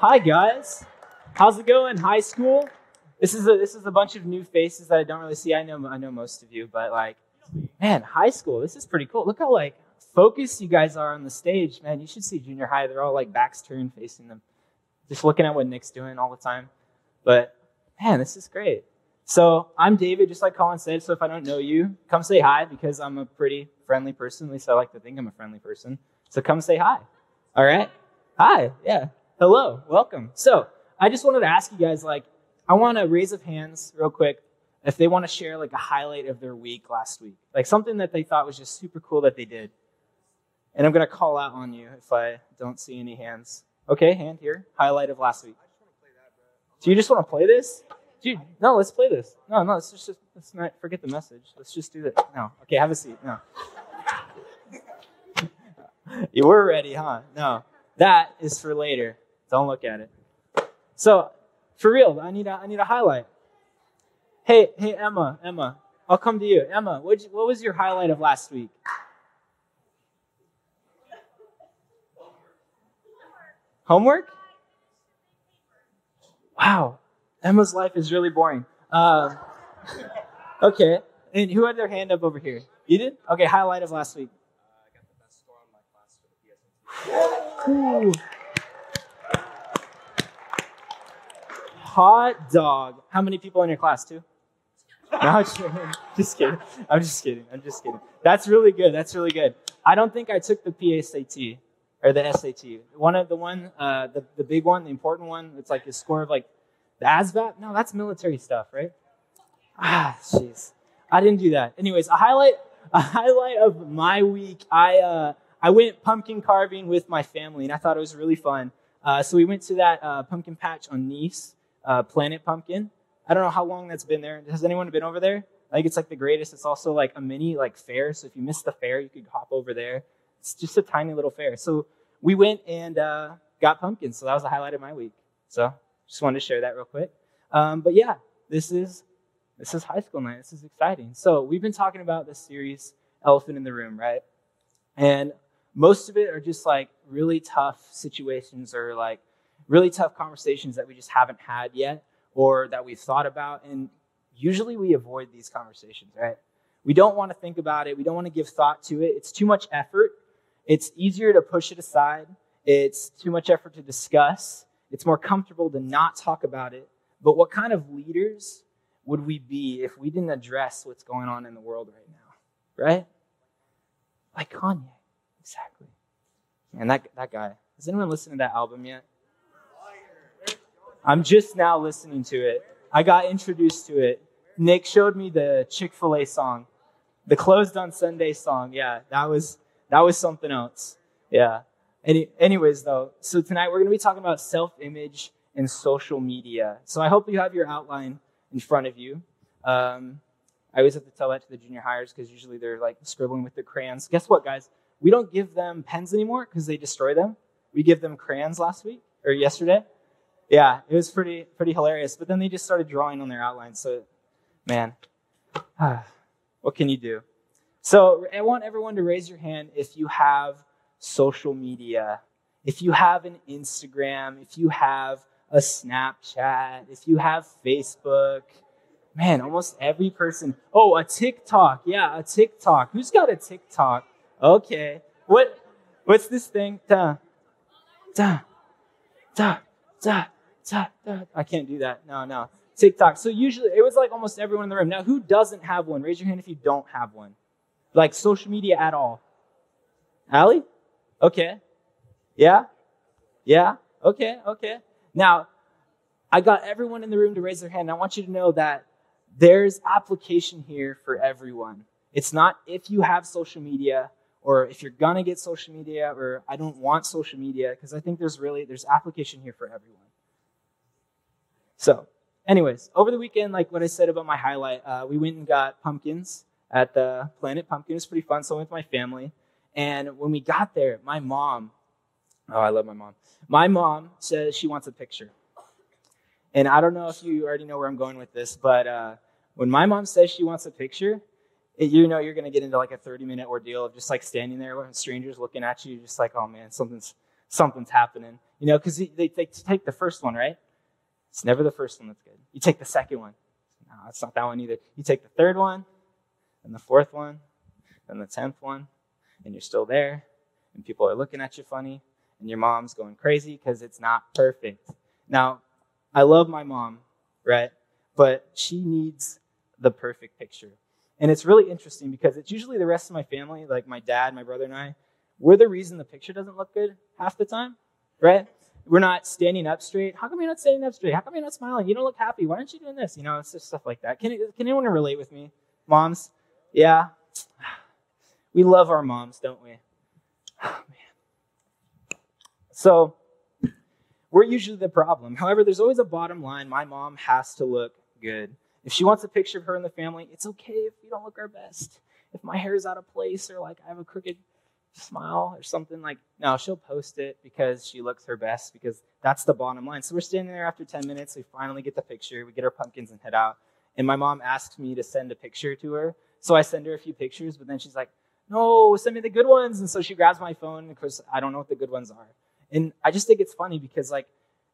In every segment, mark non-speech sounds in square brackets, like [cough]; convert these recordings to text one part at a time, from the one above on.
Hi guys, how's it going? High school. This is a this is a bunch of new faces that I don't really see. I know I know most of you, but like, man, high school. This is pretty cool. Look how like focused you guys are on the stage, man. You should see junior high. They're all like backs turned, facing them, just looking at what Nick's doing all the time. But man, this is great. So I'm David, just like Colin said. So if I don't know you, come say hi because I'm a pretty friendly person. At least I like to think I'm a friendly person. So come say hi. All right. Hi. Yeah. Hello. Welcome. So I just wanted to ask you guys, like, I want to raise of hands real quick if they want to share like a highlight of their week last week, like something that they thought was just super cool that they did. And I'm going to call out on you if I don't see any hands. Okay, hand here. Highlight of last week. Do you just want to play this? Dude, no, let's play this. No, no, let's just let's not forget the message. Let's just do this. No. Okay, have a seat. No. [laughs] you were ready, huh? No. That is for later. Don't look at it. So, for real, I need a, I need a highlight. Hey, hey, Emma, Emma, I'll come to you. Emma, what what was your highlight of last week? Homework? Wow, Emma's life is really boring. Uh, okay, and who had their hand up over here? You did? Okay, highlight of last week. Ooh. Hot dog. How many people in your class? Two? [laughs] No, just kidding. I'm just kidding. I'm just kidding. That's really good. That's really good. I don't think I took the PSAT or the SAT. One of the one, uh, the, the big one, the important one, it's like a score of like the ASVAB. No, that's military stuff, right? Ah, jeez. I didn't do that. Anyways, a highlight, a highlight of my week. I, uh, I went pumpkin carving with my family, and I thought it was really fun. Uh, so we went to that uh, pumpkin patch on Nees, uh, Planet Pumpkin. I don't know how long that's been there. Has anyone been over there? I think it's like the greatest. It's also like a mini like fair. So if you miss the fair, you could hop over there. It's just a tiny little fair. So we went and uh, got pumpkins. So that was the highlight of my week. So just wanted to share that real quick. Um, but yeah, this is this is high school night. This is exciting. So we've been talking about this series, Elephant in the Room, right? And most of it are just like really tough situations or like really tough conversations that we just haven't had yet or that we've thought about. And usually we avoid these conversations, right? We don't want to think about it. We don't want to give thought to it. It's too much effort. It's easier to push it aside. It's too much effort to discuss. It's more comfortable to not talk about it. But what kind of leaders would we be if we didn't address what's going on in the world right now? Right? Like Kanye. Exactly. And that, that guy. Has anyone listened to that album yet? I'm just now listening to it. I got introduced to it. Nick showed me the Chick fil A song, the closed on Sunday song. Yeah, that was, that was something else. Yeah. Any, anyways, though, so tonight we're going to be talking about self image and social media. So I hope you have your outline in front of you. Um, I always have to tell that to the junior hires because usually they're like scribbling with their crayons. Guess what, guys? We don't give them pens anymore because they destroy them. We give them crayons last week or yesterday yeah, it was pretty pretty hilarious. But then they just started drawing on their outlines. So, man, [sighs] what can you do? So I want everyone to raise your hand if you have social media, if you have an Instagram, if you have a Snapchat, if you have Facebook. Man, almost every person. Oh, a TikTok. Yeah, a TikTok. Who's got a TikTok? Okay. What? What's this thing? Da, da, da, da. I can't do that. No, no. TikTok. So usually it was like almost everyone in the room. Now, who doesn't have one? Raise your hand if you don't have one. Like social media at all. Allie? Okay. Yeah? Yeah? Okay, okay. Now, I got everyone in the room to raise their hand. I want you to know that there's application here for everyone. It's not if you have social media or if you're gonna get social media or I don't want social media because I think there's really there's application here for everyone. So, anyways, over the weekend, like what I said about my highlight, uh, we went and got pumpkins at the Planet Pumpkin. It was pretty fun. So I went with my family. And when we got there, my mom, oh, I love my mom. My mom says she wants a picture. And I don't know if you already know where I'm going with this, but uh, when my mom says she wants a picture, it, you know you're going to get into like a 30 minute ordeal of just like standing there with strangers looking at you, just like, oh man, something's something's happening. You know, because they, they take the first one, right? It's never the first one that's good. You take the second one. No, it's not that one either. You take the third one, and the fourth one, and the tenth one, and you're still there, and people are looking at you funny, and your mom's going crazy because it's not perfect. Now, I love my mom, right? But she needs the perfect picture. And it's really interesting because it's usually the rest of my family, like my dad, my brother, and I, we're the reason the picture doesn't look good half the time, right? We're not standing up straight. How come you're not standing up straight? How come you're not smiling? You don't look happy. Why aren't you doing this? You know, it's just stuff like that. Can, can anyone relate with me? Moms? Yeah. [sighs] We love our moms, don't we? Oh, [sighs] man. So, we're usually the problem. However, there's always a bottom line. My mom has to look good. If she wants a picture of her in the family, it's okay if we don't look our best. If my hair is out of place or like I have a crooked smile or something like no she'll post it because she looks her best because that's the bottom line. So we're standing there after 10 minutes we finally get the picture we get our pumpkins and head out. And my mom asks me to send a picture to her. So i send her a few pictures but then she's like no send me the good ones. And so she grabs my phone because i don't know what the good ones are. And i just think it's funny because like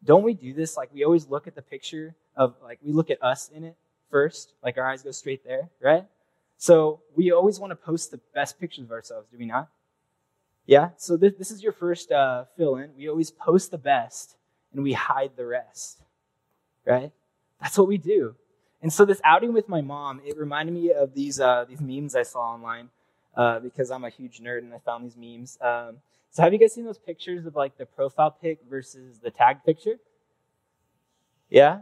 don't we do this? Like we always look at the picture of like we look at us in it first like our eyes go straight there right? So we always want to post the best pictures of ourselves do we not yeah? So this, this is your first uh, fill in. We always post the best and we hide the rest, right? That's what we do. And so this outing with my mom, it reminded me of these, uh, these memes I saw online uh, because I'm a huge nerd and I found these memes. Um, so have you guys seen those pictures of like the profile pic versus the tag picture? Yeah?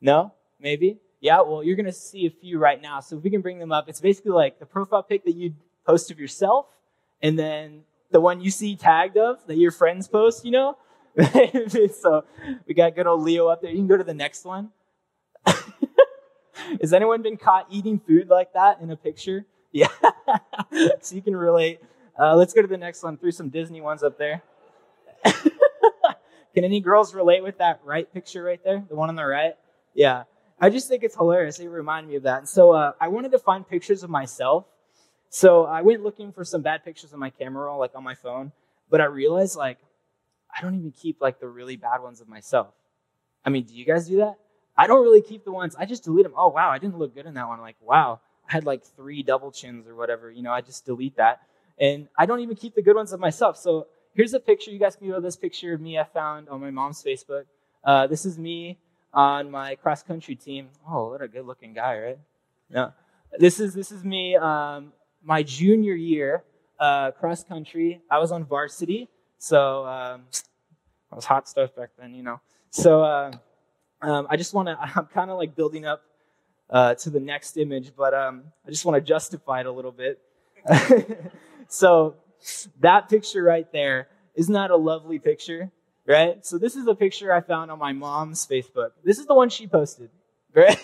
No? Maybe? Yeah, well, you're going to see a few right now. So if we can bring them up, it's basically like the profile pic that you post of yourself and then the one you see tagged of that your friends post, you know? [laughs] so we got good old Leo up there. You can go to the next one. [laughs] Has anyone been caught eating food like that in a picture? [laughs] Yeah. so you can relate. Uh, let's go to the next one. Threw some Disney ones up there. can any girls relate with that right picture right there? The one on the right? Yeah. I just think it's hilarious. It reminded me of that. And so uh, I wanted to find pictures of myself so I went looking for some bad pictures on my camera roll, like on my phone, but I realized like I don't even keep like the really bad ones of myself. I mean, do you guys do that? I don't really keep the ones. I just delete them. Oh wow, I didn't look good in that one. Like wow, I had like three double chins or whatever. You know, I just delete that, and I don't even keep the good ones of myself. So here's a picture. You guys can go this picture of me I found on my mom's Facebook. Uh, this is me on my cross country team. Oh, what a good looking guy, right? No, this is this is me um, my junior year, uh, cross country, I was on varsity. So um, I was hot stuff back then, you know. So uh, um, I just want to, [laughs] I'm kind of like building up uh, to the next image, but um, I just want to justify it a little bit. [laughs] so that picture right there isn't that a lovely picture, right? So this is a picture I found on my mom's Facebook. This is the one she posted, right?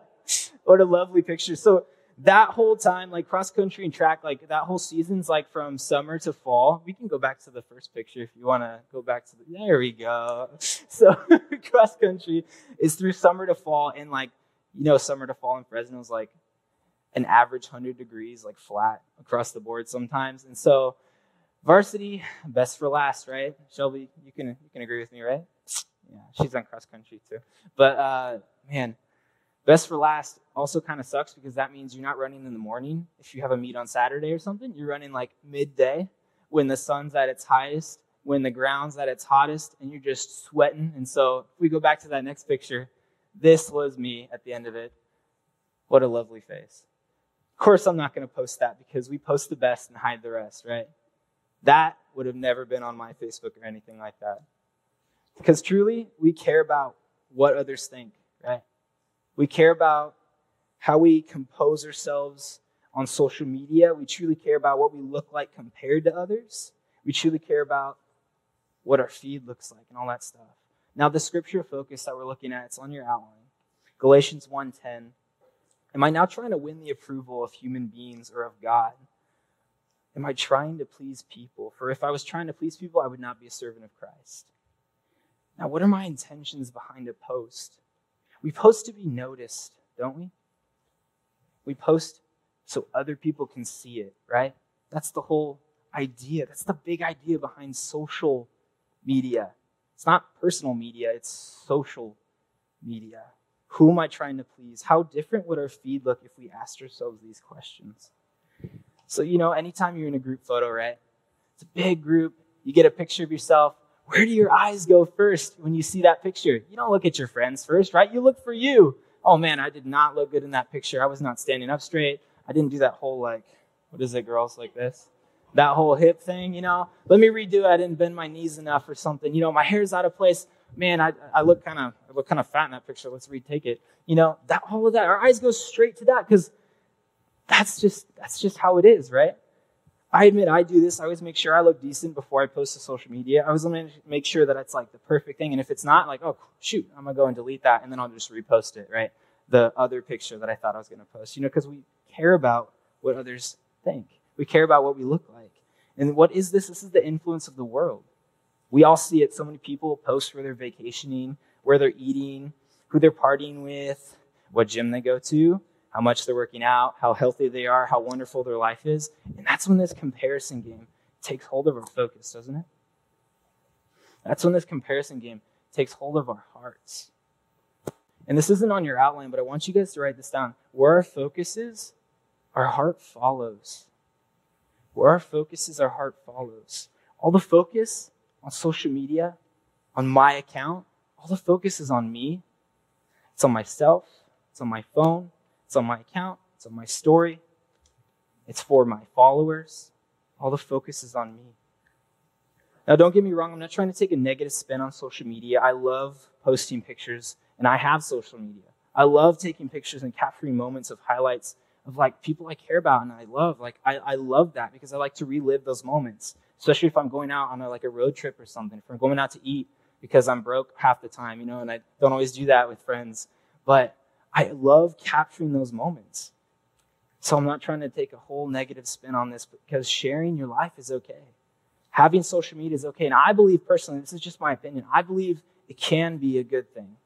[laughs] what a lovely picture. So that whole time, like cross country and track, like that whole season's like from summer to fall. We can go back to the first picture if you want to go back to the. There we go. [laughs] So [laughs] cross country is through summer to fall, and like you know, summer to fall in Fresno is like an average hundred degrees, like flat across the board sometimes. And so varsity, best for last, right? Shelby, you can you can agree with me, right? Yeah, she's on cross country too. But uh, man, Best for last also kind of sucks because that means you're not running in the morning. If you have a meet on Saturday or something, you're running like midday when the sun's at its highest, when the ground's at its hottest, and you're just sweating. And so if we go back to that next picture, this was me at the end of it. What a lovely face. Of course, I'm not going to post that because we post the best and hide the rest, right? That would have never been on my Facebook or anything like that. Because truly, we care about what others think, right? We care about how we compose ourselves on social media. We truly care about what we look like compared to others. We truly care about what our feed looks like and all that stuff. Now, the scripture focus that we're looking at, it's on your outline. Galatians 1:10. Am I now trying to win the approval of human beings or of God? Am I trying to please people? For if I was trying to please people, I would not be a servant of Christ. Now, what are my intentions behind a post? We post to be noticed, don't we? We post so other people can see it, right? That's the whole idea. That's the big idea behind social media. It's not personal media, it's social media. Who am I trying to please? How different would our feed look if we asked ourselves these questions? So, you know, anytime you're in a group photo, right? It's a big group, you get a picture of yourself. Where do your eyes go first when you see that picture? You don't look at your friends first, right? You look for you. Oh man, I did not look good in that picture. I was not standing up straight. I didn't do that whole, like, what is it, girls, like this? That whole hip thing, you know? Let me redo it. I didn't bend my knees enough or something. You know, my hair's out of place man, I, I look kind of I look kind of fat in that picture. Let's retake it. You know, that all of that. Our eyes go straight to that because that's just that's just how it is, right? I admit I do this. I always make sure I look decent before I post to social media. I always make sure that it's like the perfect thing. And if it's not, like, oh shoot, I'm gonna go and delete that, and then I'll just repost it, right? The other picture that I thought I was gonna post, you know, because we care about what others think. We care about what we look like. And what is this? This is the influence of the world. We all see it. So many people post where they're vacationing, where they're eating, who they're partying with, what gym they go to, how much they're working out, how healthy they are, how wonderful their life is. And that's when this comparison game takes hold of our focus, doesn't it? That's when this comparison game takes hold of our hearts. And this isn't on your outline, but I want you guys to write this down. Where our focus is, our heart follows. Where our focus is, our heart follows. All the focus on social media, on my account, all the focus is on me. It's on myself, it's on my phone, it's on my account, it's on my story, it's for my followers. All the focus is on me. Now, don't get me wrong, I'm not trying to take a negative spin on social media. I love posting pictures, and I have social media. I love taking pictures and capturing moments of highlights of like people I care about and I love. Like I, I love that because I like to relive those moments especially if I'm going out on a, like a road trip or something. If I'm going out to eat because I'm broke half the time, you know, and I don't always do that with friends. But I love capturing those moments. So I'm not trying to take a whole negative spin on this because sharing your life is okay. Having social media is okay. And I believe personally, this is just my opinion, I believe it can be a good thing.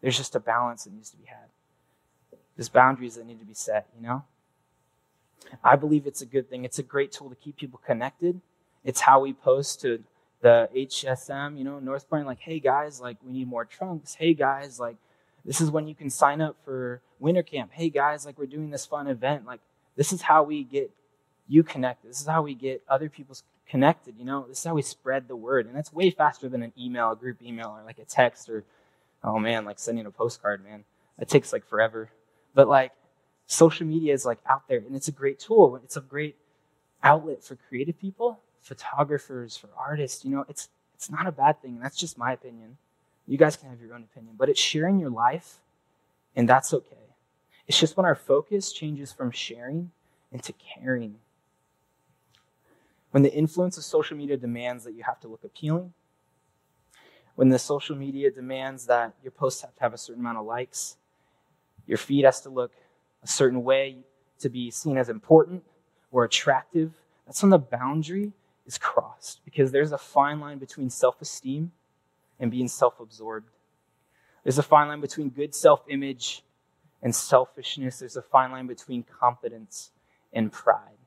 There's just a balance that needs to be had. There's boundaries that need to be set, you know? I believe it's a good thing. It's a great tool to keep people connected it's how we post to the HSM, you know, North Point, like, hey guys, like, we need more trunks. Hey guys, like, this is when you can sign up for winter camp. Hey guys, like, we're doing this fun event. Like, this is how we get you connected. This is how we get other people connected, you know? This is how we spread the word. And that's way faster than an email, a group email, or like a text, or, oh man, like sending a postcard, man. It takes like forever. But like, social media is like out there, and it's a great tool. It's a great outlet for creative people photographers, for artists. You know, it's it's not a bad thing. That's just my opinion. You guys can have your own opinion, but it's sharing your life, and that's okay. It's just when our focus changes from sharing into caring. When the influence of social media demands that you have to look appealing, when the social media demands that your posts have to have a certain amount of likes, your feed has to look a certain way to be seen as important or attractive, that's when the boundary is crossed because there's a fine line between self esteem and being self absorbed. There's a fine line between good self image and selfishness. There's a fine line between confidence and pride.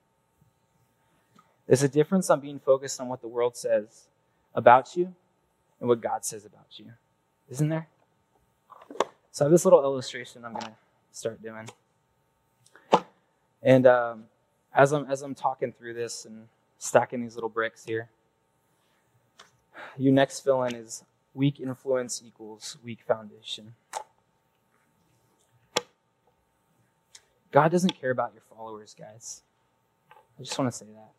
There's a difference on being focused on what the world says about you and what God says about you. Isn't there? So I have this little illustration I'm going to start doing. And um, as I'm as I'm talking through this and stacking these little bricks here. Your next fill in is weak influence equals weak foundation. God doesn't care about your followers, guys. I just want to say that.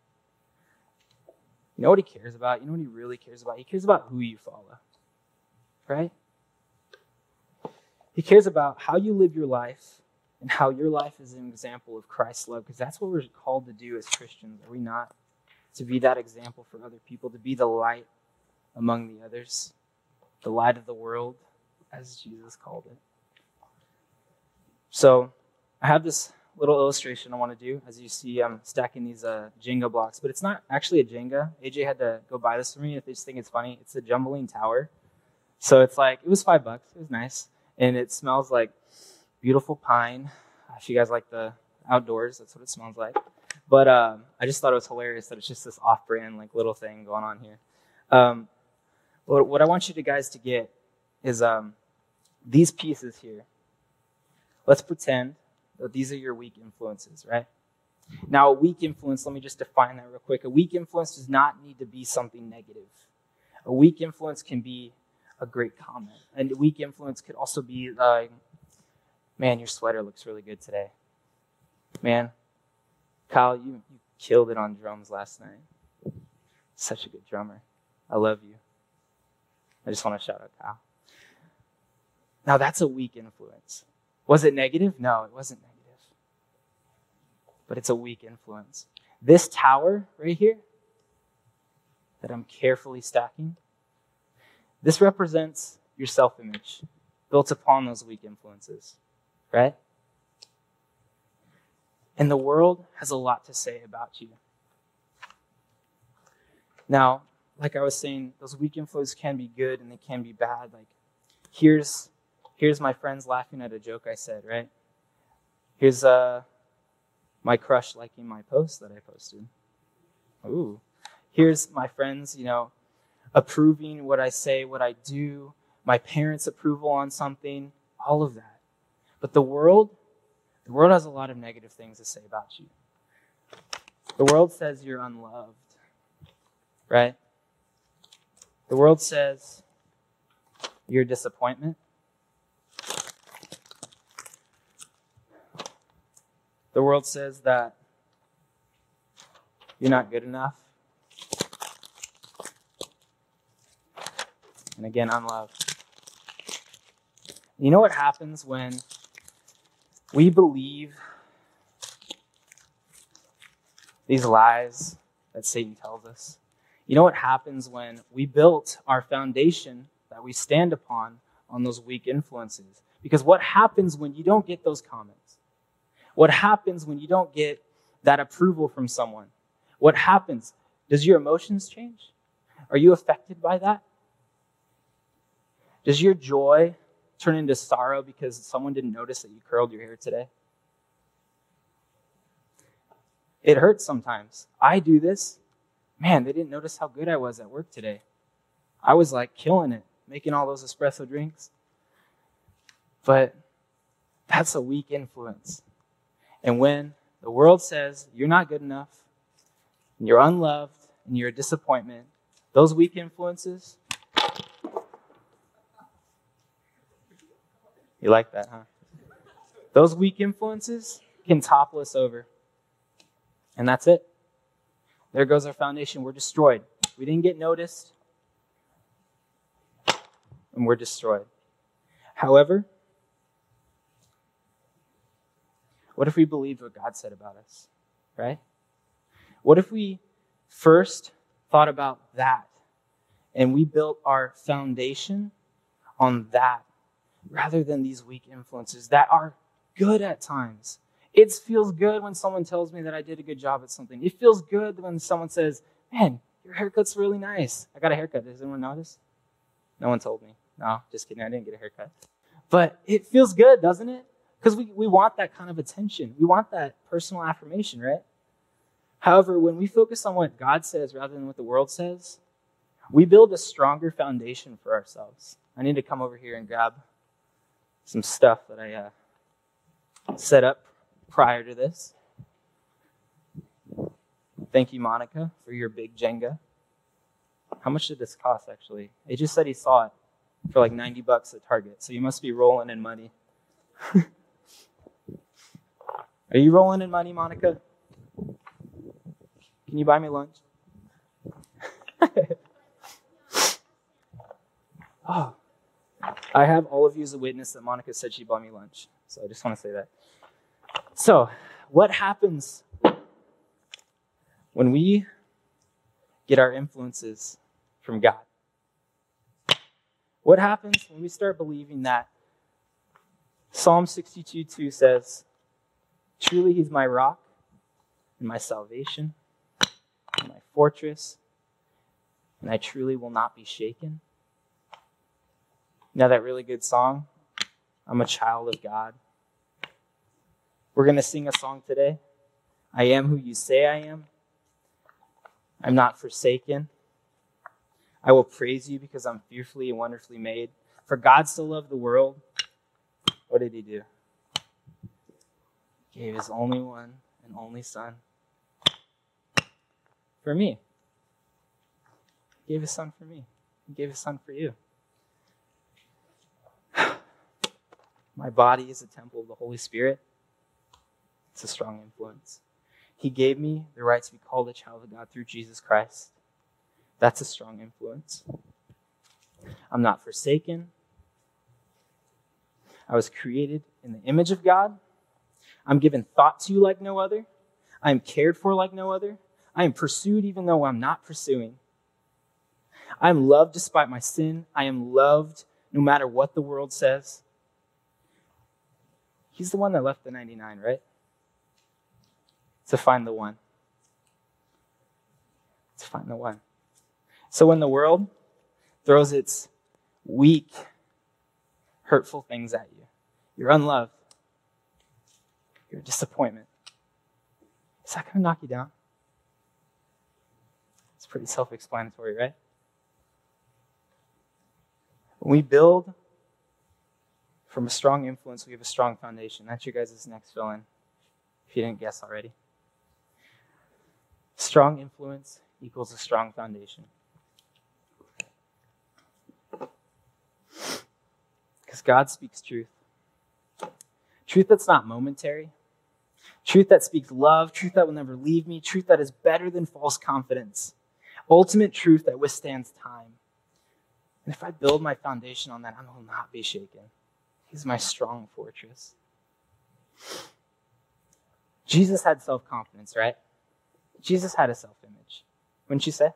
You know what he cares about? You know what he really cares about? He cares about who you follow, right? He cares about how you live your life and how your life is an example of Christ's love, because that's what we're called to do as Christians, are we not? to be that example for other people, to be the light among the others, the light of the world, as Jesus called it. So I have this little illustration I want to do. As you see, I'm stacking these uh, Jenga blocks, but it's not actually a Jenga. AJ had to go buy this for me. If they just think it's funny, it's a Jumbling Tower. So it's like, it was five bucks. It was nice. And it smells like beautiful pine. If you guys like the outdoors, that's what it smells like. But um, I just thought it was hilarious that it's just this off-brand like little thing going on here. Um, What, what I want you to guys to get is um, these pieces here. Let's pretend that these are your weak influences, right? Now, a weak influence, let me just define that real quick. A weak influence does not need to be something negative. A weak influence can be a great comment. And a weak influence could also be like, man, your sweater looks really good today. Man, Kyle, you, you killed it on drums last night. Such a good drummer. I love you. I just want to shout out Kyle. Now, that's a weak influence. Was it negative? No, it wasn't negative. But it's a weak influence. This tower right here that I'm carefully stacking, this represents your self image built upon those weak influences, right? And the world has a lot to say about you. Now, like I was saying, those weak influences can be good and they can be bad. Like, here's here's my friends laughing at a joke I said, right? Here's uh my crush liking my post that I posted. Ooh. Here's my friends, you know, approving what I say, what I do, my parents' approval on something, all of that. But the world, the world has a lot of negative things to say about you. The world says you're unloved, right? The world says you're a disappointment. The world says that you're not good enough. And again, unloved. You know what happens when we believe these lies that Satan tells us? You know what happens when we built our foundation that we stand upon on those weak influences? Because what happens when you don't get those comments? What happens when you don't get that approval from someone? What happens? Does your emotions change? Are you affected by that? Does your joy turn into sorrow because someone didn't notice that you curled your hair today? It hurts sometimes. I do this man, they didn't notice how good I was at work today. I was like killing it, making all those espresso drinks. But that's a weak influence. And when the world says you're not good enough, and you're unloved, and you're a disappointment, those weak influences, you like that, huh? Those weak influences can topple us over. And that's it. There goes our foundation. We're destroyed. We didn't get noticed, and we're destroyed. However, what if we believed what God said about us, right? What if we first thought about that and we built our foundation on that rather than these weak influences that are good at times it feels good when someone tells me that I did a good job at something. It feels good when someone says, Man, your haircut's really nice. I got a haircut. Does anyone notice? No one told me. No, just kidding. I didn't get a haircut. But it feels good, doesn't it? Because we, we want that kind of attention. We want that personal affirmation, right? However, when we focus on what God says rather than what the world says, we build a stronger foundation for ourselves. I need to come over here and grab some stuff that I uh, set up prior to this. Thank you, Monica, for your big Jenga. How much did this cost, actually? It just said he saw it for like 90 bucks at Target, so you must be rolling in money. [laughs] Are you rolling in money, Monica? Can you buy me lunch? [laughs] oh, I have all of you as a witness that Monica said she bought me lunch. So I just want to say that. So, what happens when we get our influences from God? What happens when we start believing that Psalm 62 2 says, Truly, He's my rock and my salvation, and my fortress, and I truly will not be shaken? You know that really good song? I'm a child of God. We're going to sing a song today. I am who you say I am. I'm not forsaken. I will praise you because I'm fearfully and wonderfully made. For God so loved the world. What did he do? He gave his only one and only son for me. He gave his son for me. He gave his son for you. [sighs] My body is a temple of the Holy Spirit. It's a strong influence. He gave me the right to be called a child of God through Jesus Christ. That's a strong influence. I'm not forsaken. I was created in the image of God. I'm given thought to like no other. I am cared for like no other. I am pursued even though I'm not pursuing. I am loved despite my sin. I am loved no matter what the world says. He's the one that left the 99, right? To find the one. To find the one. So when the world throws its weak, hurtful things at you, you're unloved, you're a disappointment, is that going to knock you down? It's pretty self explanatory, right? When we build from a strong influence, we have a strong foundation. That's your guys' next fill in, if you didn't guess already. Strong influence equals a strong foundation. Because God speaks truth. Truth that's not momentary. Truth that speaks love. Truth that will never leave me. Truth that is better than false confidence. Ultimate truth that withstands time. And if I build my foundation on that, I will not be shaken. He's my strong fortress. Jesus had self confidence, right? Jesus had a self image, wouldn't you say?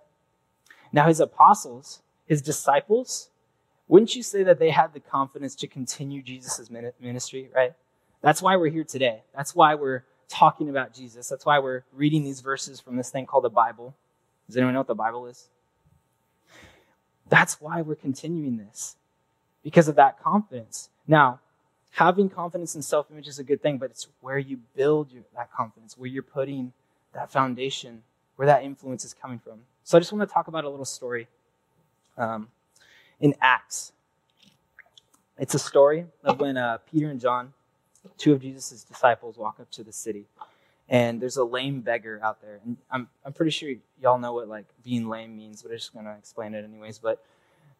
Now, his apostles, his disciples, wouldn't you say that they had the confidence to continue Jesus' ministry, right? That's why we're here today. That's why we're talking about Jesus. That's why we're reading these verses from this thing called the Bible. Does anyone know what the Bible is? That's why we're continuing this, because of that confidence. Now, having confidence in self image is a good thing, but it's where you build your, that confidence, where you're putting that foundation, where that influence is coming from. So I just want to talk about a little story um, in Acts. It's a story of when uh, Peter and John, two of Jesus' disciples, walk up to the city and there's a lame beggar out there. And I'm, I'm pretty sure y'all know what like being lame means, but I'm just going to explain it anyways. But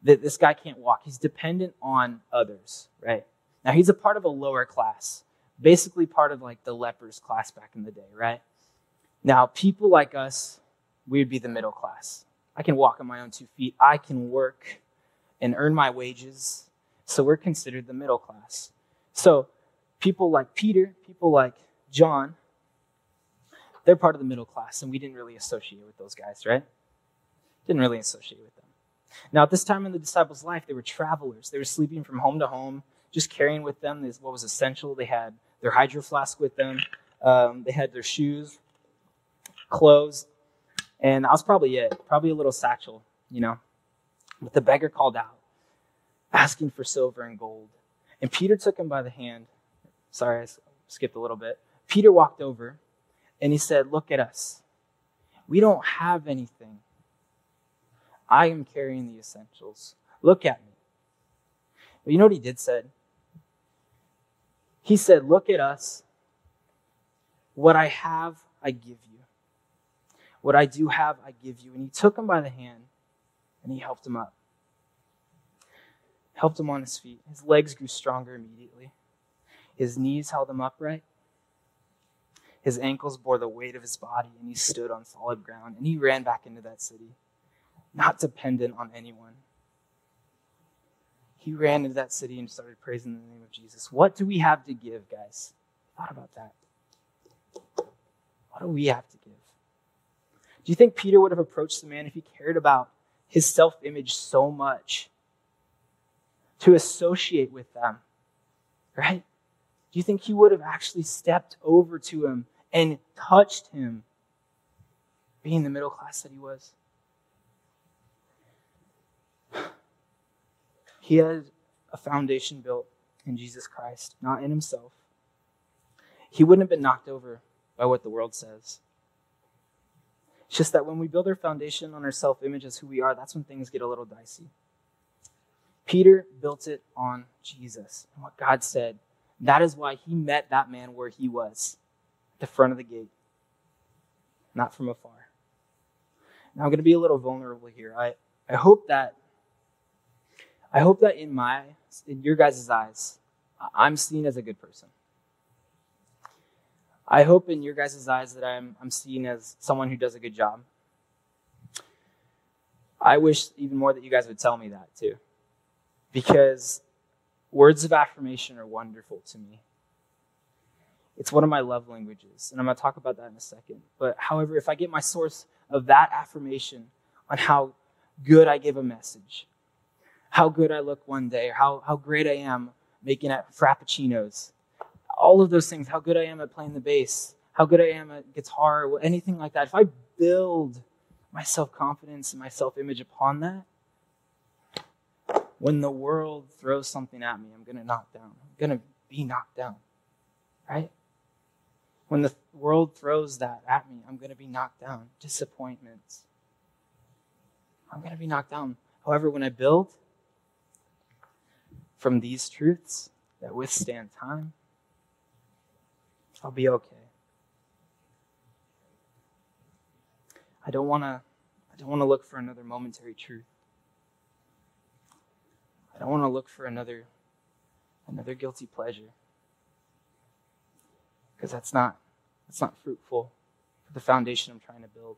th- this guy can't walk. He's dependent on others, right? Now he's a part of a lower class, basically part of like the lepers class back in the day, right? Now people like us, we would be the middle class. I can walk on my own two feet. I can work and earn my wages. So we're considered the middle class. So people like Peter, people like John, they're part of the middle class, and we didn't really associate with those guys, right? Didn't really associate with them. Now, at this time in the disciples' life, they were travelers. They were sleeping from home to home, just carrying with them what was essential. They had their hydro flask with them, um, they had their shoes, clothes, and that was probably it. Probably a little satchel, you know. But the beggar called out, asking for silver and gold. And Peter took him by the hand. Sorry, I skipped a little bit. Peter walked over and he said, Look at us. We don't have anything. I am carrying the essentials. Look at me. But you know what he did said? He said, Look at us. What I have, I give you. What I do have, I give you. And he took him by the hand and he helped him up. Helped him on his feet. His legs grew stronger immediately. His knees held him upright. His ankles bore the weight of his body, and he stood on solid ground, and he ran back into that city, not dependent on anyone. He ran into that city and started praising the name of Jesus. What do we have to give, guys? Thought about that. What do we have to give? Do you think Peter would have approached the man if he cared about his self image so much to associate with them? Right? Do you think he would have actually stepped over to him and touched him, being the middle class that he was? He had a foundation built in Jesus Christ, not in himself. He wouldn't have been knocked over by what the world says. It's just that when we build our foundation on our self image as who we are, that's when things get a little dicey. Peter built it on Jesus and what God said. That is why he met that man where he was, at the front of the gate, not from afar. Now I'm going to be a little vulnerable here. I, I hope that I hope that in my in your guys' eyes, I'm seen as a good person. I hope in your guys' eyes that I'm, I'm seen as someone who does a good job. I wish even more that you guys would tell me that too. Because words of affirmation are wonderful to me. It's one of my love languages, and I'm going to talk about that in a second. But however, if I get my source of that affirmation on how good I give a message, how good I look one day, or how, how great I am making at frappuccinos, all of those things, how good I am at playing the bass, how good I am at guitar, anything like that, if I build my self confidence and my self image upon that, when the world throws something at me, I'm going to knock down. I'm going to be knocked down. Right? When the world throws that at me, I'm going to be knocked down. Disappointments. I'm going to be knocked down. However, when I build from these truths that withstand time, I'll be okay. I don't want to I don't want to look for another momentary truth. I don't want to look for another another guilty pleasure. Because that's not that's not fruitful for the foundation I'm trying to build.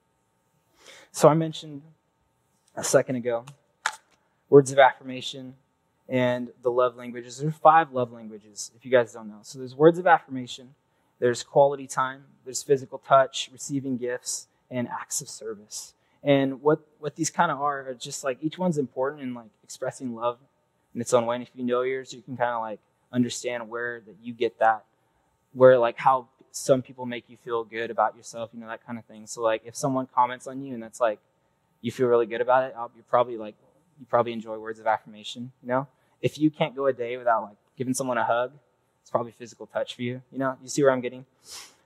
So I mentioned a second ago words of affirmation and the love languages. There's five love languages, if you guys don't know. So there's words of affirmation, there's quality time, there's physical touch, receiving gifts, and acts of service. And what, what these kind of are are just like each one's important in like expressing love in its own way. And if you know yours, you can kind of like understand where that you get that, where like how some people make you feel good about yourself, you know, that kind of thing. So like if someone comments on you and that's like you feel really good about it, You're probably like you probably enjoy words of affirmation, you know? If you can't go a day without like giving someone a hug, it's probably physical touch for you. You know, you see where I'm getting?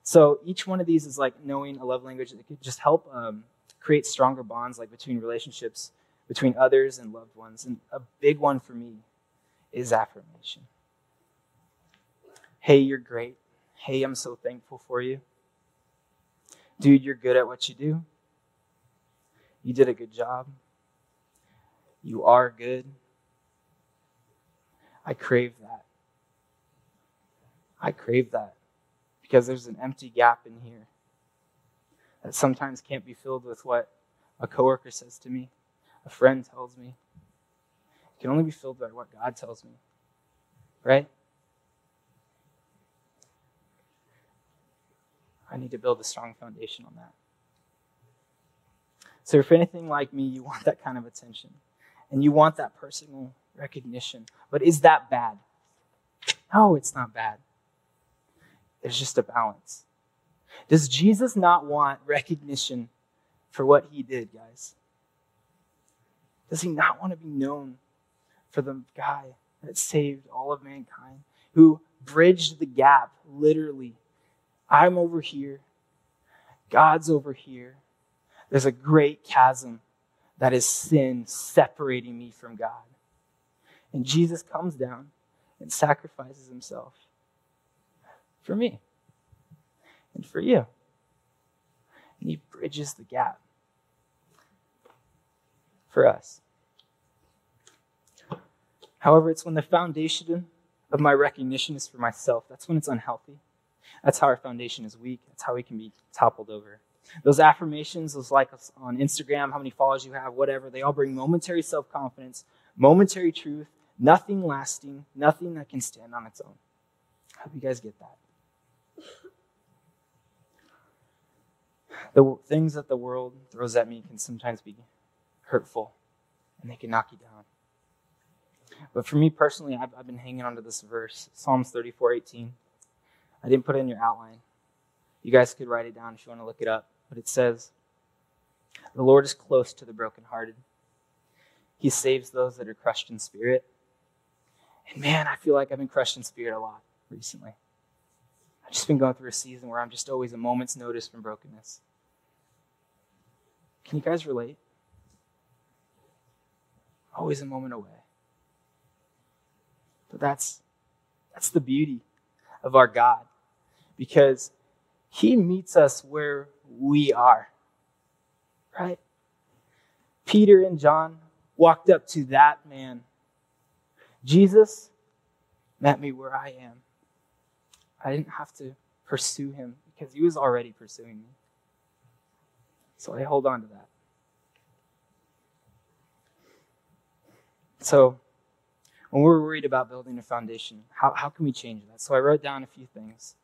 So each one of these is like knowing a love language that could just help um, create stronger bonds, like between relationships, between others and loved ones. And a big one for me is affirmation. Hey, you're great. Hey, I'm so thankful for you. Dude, you're good at what you do. You did a good job. You are good. I crave that. I crave that because there's an empty gap in here that sometimes can't be filled with what a coworker says to me, a friend tells me. It can only be filled by what God tells me. Right? I need to build a strong foundation on that. So, if anything like me, you want that kind of attention and you want that personal recognition. But is that bad? No, it's not bad. There's just a balance. Does Jesus not want recognition for what he did, guys? Does he not want to be known for the guy that saved all of mankind, who bridged the gap, literally? I'm over here, God's over here. There's a great chasm that is sin separating me from God. And Jesus comes down and sacrifices himself for me and for you. And he bridges the gap for us. However, it's when the foundation of my recognition is for myself, that's when it's unhealthy. That's how our foundation is weak. That's how we can be toppled over. Those affirmations, those like on Instagram, how many followers you have, whatever, they all bring momentary self confidence, momentary truth, nothing lasting, nothing that can stand on its own. I hope you guys get that. The things that the world throws at me can sometimes be hurtful and they can knock you down. But for me personally, I've, I've been hanging on to this verse, Psalms 34 18. I didn't put it in your outline. You guys could write it down if you want to look it up. But it says, The Lord is close to the brokenhearted. He saves those that are crushed in spirit. And man, I feel like I've been crushed in spirit a lot recently. I've just been going through a season where I'm just always a moment's notice from brokenness. Can you guys relate? Always a moment away. But that's that's the beauty of our God because he meets us where we are. Right? Peter and John walked up to that man. Jesus met me where I am. I didn't have to pursue him because he was already pursuing me. So I hold on to that. So, when we're worried about building a foundation, how, how can we change that? So, I wrote down a few things.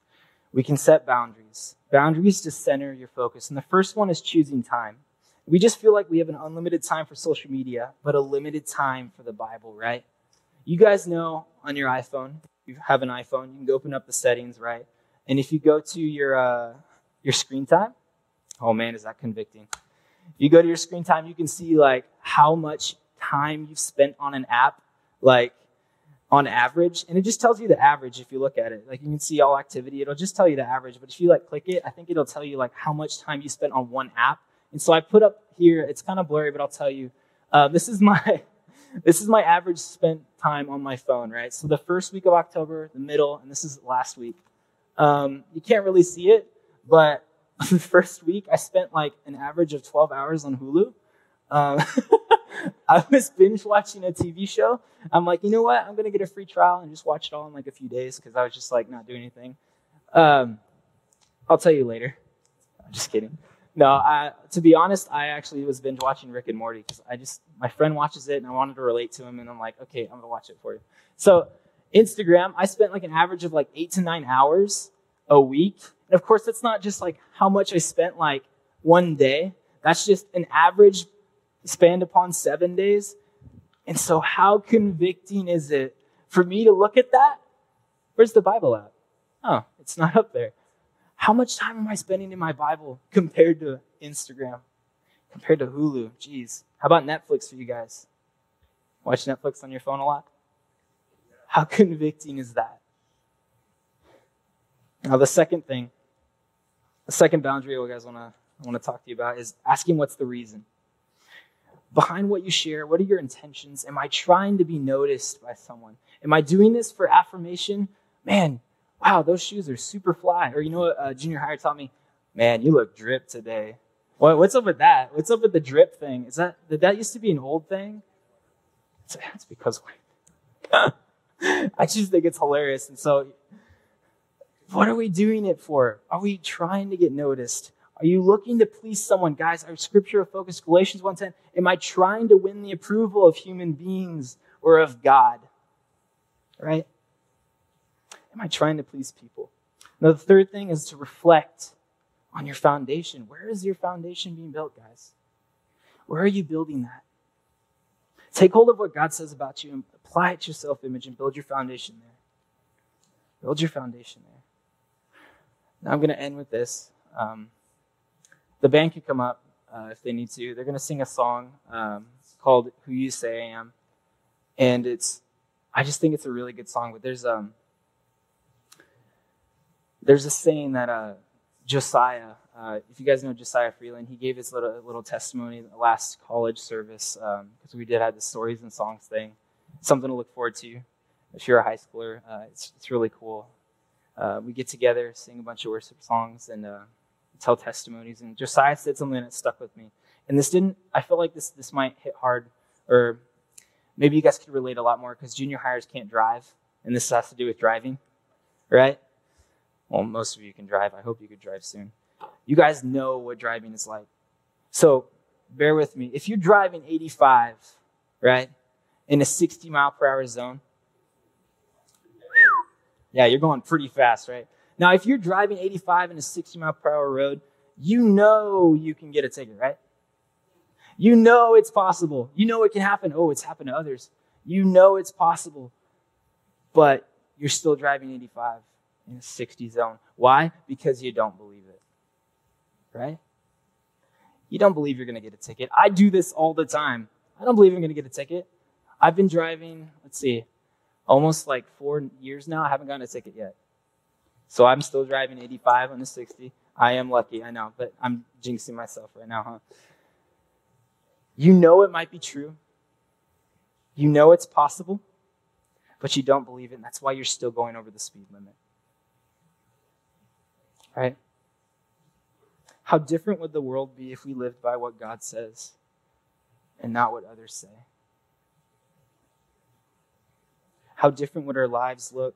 We can set boundaries. Boundaries to center your focus. And the first one is choosing time. We just feel like we have an unlimited time for social media, but a limited time for the Bible, right? You guys know on your iPhone, you have an iPhone, you can open up the settings, right? And if you go to your uh, your screen time, oh man, is that convicting? You go to your screen time, you can see like how much time you've spent on an app, like on average, and it just tells you the average if you look at it. Like you can see all activity, it'll just tell you the average. But if you like click it, I think it'll tell you like how much time you spent on one app. And so I put up here, it's kind of blurry, but I'll tell you, uh, this is my [laughs] this is my average spent time on my phone, right? So the first week of October, the middle, and this is last week. Um, you can't really see it, but [laughs] the first week I spent like an average of 12 hours on Hulu. Um, [laughs] I was binge watching a TV show. I'm like, you know what? I'm gonna get a free trial and just watch it all in like a few days because I was just like not doing anything. Um, I'll tell you later. I'm just kidding. No, I, to be honest, I actually was binge watching Rick and Morty because I just my friend watches it and I wanted to relate to him, and I'm like, okay, I'm gonna watch it for you. So Instagram, I spent like an average of like eight to nine hours a week, and of course, that's not just like how much I spent like one day. That's just an average spanned upon seven days. And so, how convicting is it for me to look at that? Where's the Bible at? Oh, it's not up there. How much time am I spending in my Bible compared to Instagram, compared to Hulu? Jeez. How about Netflix for you guys? Watch Netflix on your phone a lot? How [laughs] convicting is that? Now, the second thing, the second boundary I guys want to I want to talk to you about is asking what's the reason. Behind what you share, what are your intentions? Am I trying to be noticed by someone? Am I doing this for affirmation? Man, wow, those shoes are super fly. Or you know what uh, junior higher taught me? Man, you look drip today. What, what's up with that? What's up with the drip thing? Is that did that used to be an old thing? It's, it's because [laughs] I just think it's hilarious. And so, what are we doing it for? Are we trying to get noticed? Are you looking to please someone? Guys, our scripture focus, Galatians 1.10, am I trying to win the approval of human beings or of God? Right? Am I trying to please people? Now, the third thing is to reflect on your foundation. Where is your foundation being built, guys? Where are you building that? Take hold of what God says about you and apply it to your self image and build your foundation there. Build your foundation there. Now, I'm going to end with this. Um, the band can come up uh, if they need to. They're going to sing a song um, called Who You Say I Am. And it's, I just think it's a really good song, but there's, um, there's a saying that uh, Josiah, uh, if you guys know Josiah Freeland, he gave his little little testimony last college service because um, we did have the stories and songs thing. Something to look forward to if you're a high schooler. Uh, it's it's really cool. Uh, we get together, sing a bunch of worship songs, and uh, tell testimonies. And Josiah said something that stuck with me. And this didn't. I feel like this this might hit hard, or maybe you guys could relate a lot more because junior highers can't drive, and this has to do with driving, right? Well, most of you can drive. I hope you could drive soon. You guys know what driving is like. So bear with me. If you're driving 85, right, in a 60 mile per hour zone, yeah, you're going pretty fast, right? Now, if you're driving 85 in a 60 mile per hour road, you know you can get a ticket, right? You know it's possible. You know it can happen. Oh, it's happened to others. You know it's possible. But you're still driving 85 in a 60 zone. Why? Because you don't believe it. Right? You don't believe you're going to get a ticket. I do this all the time. I don't believe I'm going to get a ticket. I've been driving, let's see, almost like four years now. I haven't gotten a ticket yet. So I'm still driving 85 on the 60. I am lucky, I know, but I'm jinxing myself right now, huh? You know it might be true. You know it's possible, but you don't believe it, and that's why you're still going over the speed limit. Right? How different would the world be if we lived by what God says and not what others say? How different would our lives look?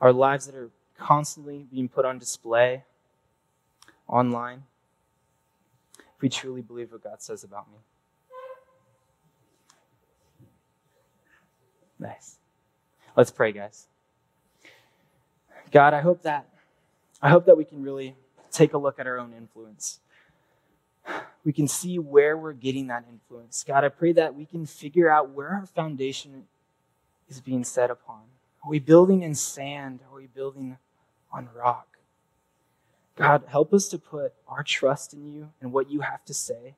Our lives that are constantly being put on display online if we truly believe what God says about me. Nice. Let's pray, guys. God, I hope that I hope that we can really take a look at our own influence. We can see where we're getting that influence. God, I pray that we can figure out where our foundation is being set upon. Are we building in sand? Are we building on rock? God, help us to put our trust in you and what you have to say.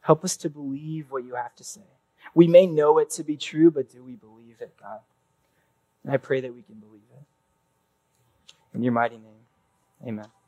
Help us to believe what you have to say. We may know it to be true, but do we believe it, God? And I pray that we can believe it. In your mighty name, amen.